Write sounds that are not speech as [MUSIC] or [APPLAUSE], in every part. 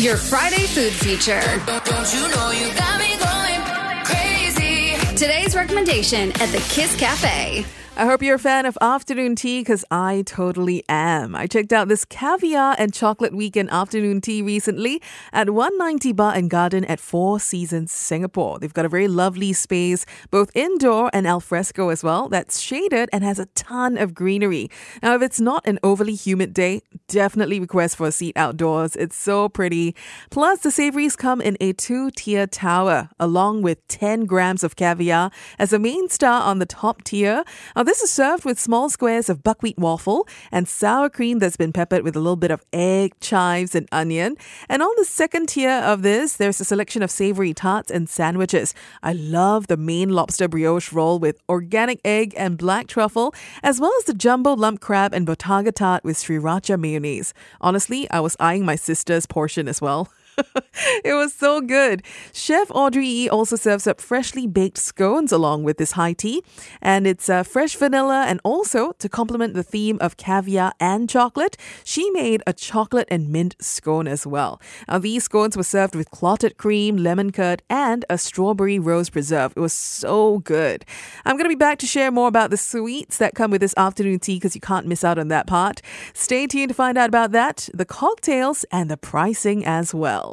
Your Friday food feature. Don't you know you got me going crazy? Today's recommendation at the Kiss Cafe. I hope you're a fan of afternoon tea because I totally am. I checked out this caviar and chocolate weekend afternoon tea recently at 190 Bar and Garden at Four Seasons Singapore. They've got a very lovely space, both indoor and alfresco as well, that's shaded and has a ton of greenery. Now, if it's not an overly humid day, definitely request for a seat outdoors. It's so pretty. Plus, the savories come in a two tier tower along with 10 grams of caviar as a main star on the top tier. Now, this is served with small squares of buckwheat waffle and sour cream that's been peppered with a little bit of egg, chives, and onion. And on the second tier of this, there's a selection of savory tarts and sandwiches. I love the Maine lobster brioche roll with organic egg and black truffle, as well as the jumbo lump crab and bottarga tart with sriracha mayonnaise. Honestly, I was eyeing my sister's portion as well. [LAUGHS] [LAUGHS] it was so good. Chef Audrey E also serves up freshly baked scones along with this high tea, and it's uh, fresh vanilla. And also to complement the theme of caviar and chocolate, she made a chocolate and mint scone as well. Now these scones were served with clotted cream, lemon curd, and a strawberry rose preserve. It was so good. I'm going to be back to share more about the sweets that come with this afternoon tea because you can't miss out on that part. Stay tuned to find out about that, the cocktails, and the pricing as well.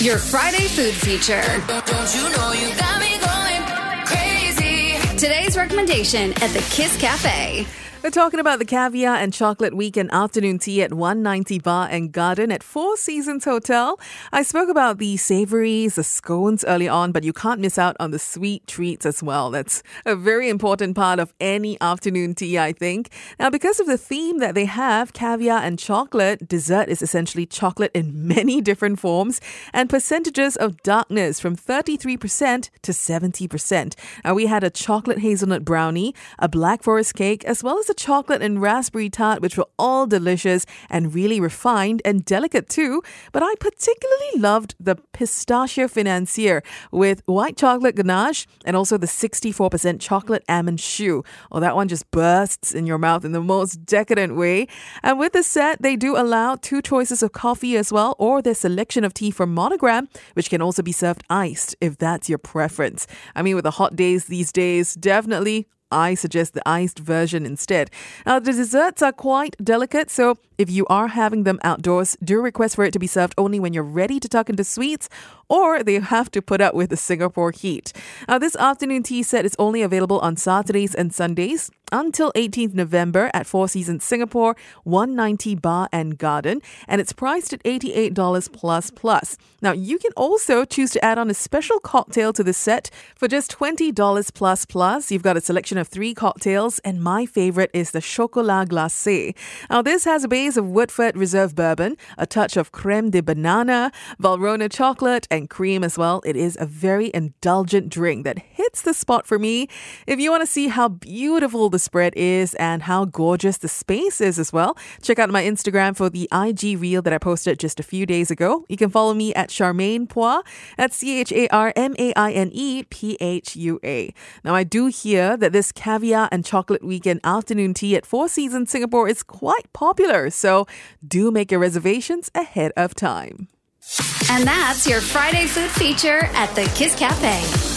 Your Friday food feature. Don't you know you got me going crazy? Today's recommendation at the Kiss Cafe. We're talking about the caviar and chocolate weekend afternoon tea at 190 Bar and Garden at Four Seasons Hotel. I spoke about the savories, the scones early on, but you can't miss out on the sweet treats as well. That's a very important part of any afternoon tea, I think. Now, because of the theme that they have, caviar and chocolate, dessert is essentially chocolate in many different forms and percentages of darkness from 33% to 70%. Now, we had a chocolate hazelnut brownie, a black forest cake, as well as chocolate and raspberry tart, which were all delicious and really refined and delicate too. But I particularly loved the pistachio financier with white chocolate ganache and also the 64% chocolate almond choux. Oh, that one just bursts in your mouth in the most decadent way. And with the set, they do allow two choices of coffee as well, or their selection of tea from Monogram, which can also be served iced if that's your preference. I mean, with the hot days these days, definitely I suggest the iced version instead. Now, the desserts are quite delicate, so if you are having them outdoors, do request for it to be served only when you're ready to tuck into sweets, or they have to put up with the Singapore heat. Now, this afternoon tea set is only available on Saturdays and Sundays until 18th November at Four Seasons Singapore, 190 Bar and Garden, and it's priced at $88 plus plus. Now, you can also choose to add on a special cocktail to the set for just $20 plus plus. You've got a selection of three cocktails, and my favorite is the Chocolat Glacé. Now, this has a base of Woodford Reserve Bourbon, a touch of creme de banana, Valrhona chocolate, and cream as well. It is a very indulgent drink that hits the spot for me. If you want to see how beautiful the spread is and how gorgeous the space is as well, check out my Instagram for the IG reel that I posted just a few days ago. You can follow me at Charmaine Phua. That's C H A R M A I N E P H U A. Now, I do hear that this caviar and chocolate weekend afternoon tea at Four Seasons Singapore is quite popular, so do make your reservations ahead of time. And that's your Friday food feature at the Kiss Cafe.